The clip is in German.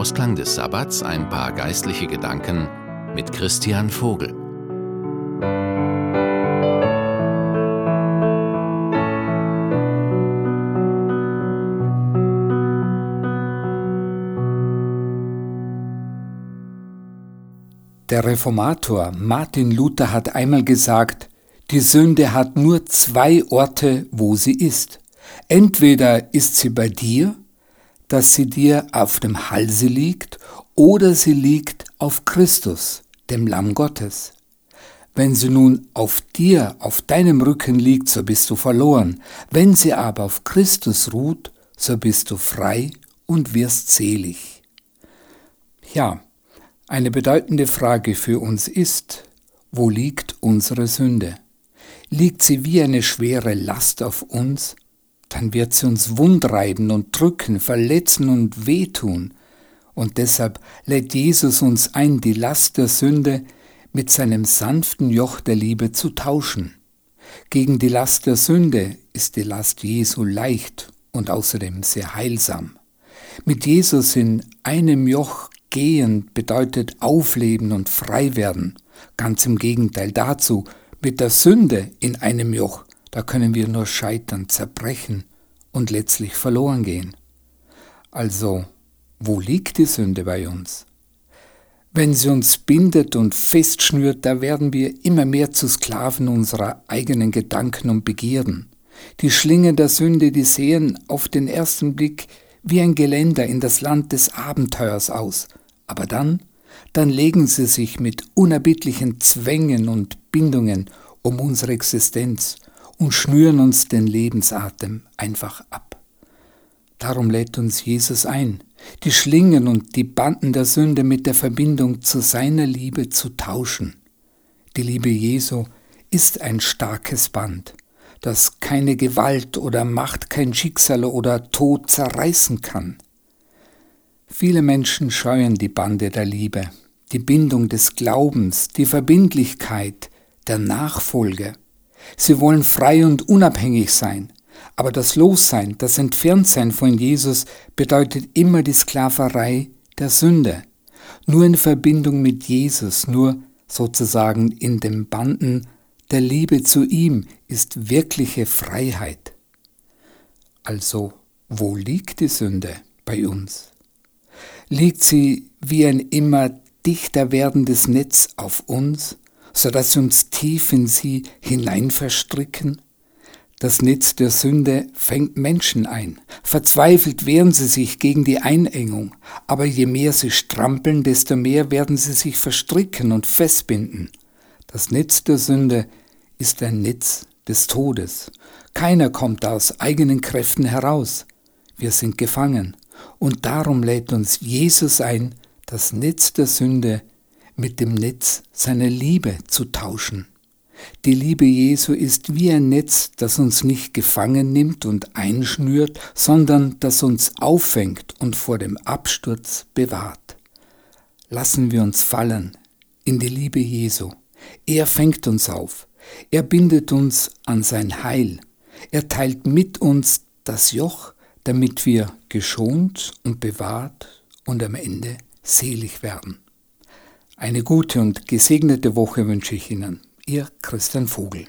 Ausklang des Sabbats ein paar geistliche Gedanken mit Christian Vogel. Der Reformator Martin Luther hat einmal gesagt, die Sünde hat nur zwei Orte, wo sie ist. Entweder ist sie bei dir, dass sie dir auf dem Halse liegt, oder sie liegt auf Christus, dem Lamm Gottes. Wenn sie nun auf dir, auf deinem Rücken liegt, so bist du verloren. Wenn sie aber auf Christus ruht, so bist du frei und wirst selig. Ja, eine bedeutende Frage für uns ist, wo liegt unsere Sünde? Liegt sie wie eine schwere Last auf uns? Dann wird sie uns wundreiben und drücken, verletzen und wehtun. Und deshalb lädt Jesus uns ein, die Last der Sünde mit seinem sanften Joch der Liebe zu tauschen. Gegen die Last der Sünde ist die Last Jesu leicht und außerdem sehr heilsam. Mit Jesus in einem Joch Gehen bedeutet aufleben und frei werden. Ganz im Gegenteil dazu, mit der Sünde in einem Joch, da können wir nur scheitern, zerbrechen und letztlich verloren gehen. Also, wo liegt die Sünde bei uns? Wenn sie uns bindet und festschnürt, da werden wir immer mehr zu Sklaven unserer eigenen Gedanken und Begierden. Die Schlinge der Sünde, die sehen auf den ersten Blick wie ein Geländer in das Land des Abenteuers aus, aber dann, dann legen sie sich mit unerbittlichen Zwängen und Bindungen um unsere Existenz und schnüren uns den Lebensatem einfach ab. Darum lädt uns Jesus ein, die Schlingen und die Banden der Sünde mit der Verbindung zu seiner Liebe zu tauschen. Die Liebe Jesu ist ein starkes Band, das keine Gewalt oder Macht, kein Schicksal oder Tod zerreißen kann. Viele Menschen scheuen die Bande der Liebe, die Bindung des Glaubens, die Verbindlichkeit der Nachfolge. Sie wollen frei und unabhängig sein, aber das Lossein, das Entferntsein von Jesus bedeutet immer die Sklaverei der Sünde. Nur in Verbindung mit Jesus, nur sozusagen in den Banden der Liebe zu ihm ist wirkliche Freiheit. Also, wo liegt die Sünde bei uns? liegt sie wie ein immer dichter werdendes Netz auf uns, so dass wir uns tief in sie hinein verstricken? Das Netz der Sünde fängt Menschen ein. Verzweifelt wehren sie sich gegen die Einengung, aber je mehr sie strampeln, desto mehr werden sie sich verstricken und festbinden. Das Netz der Sünde ist ein Netz des Todes. Keiner kommt aus eigenen Kräften heraus. Wir sind gefangen. Und darum lädt uns Jesus ein, das Netz der Sünde mit dem Netz seiner Liebe zu tauschen. Die Liebe Jesu ist wie ein Netz, das uns nicht gefangen nimmt und einschnürt, sondern das uns auffängt und vor dem Absturz bewahrt. Lassen wir uns fallen in die Liebe Jesu. Er fängt uns auf. Er bindet uns an sein Heil. Er teilt mit uns das Joch, damit wir geschont und bewahrt und am Ende selig werden. Eine gute und gesegnete Woche wünsche ich Ihnen. Ihr Christian Vogel.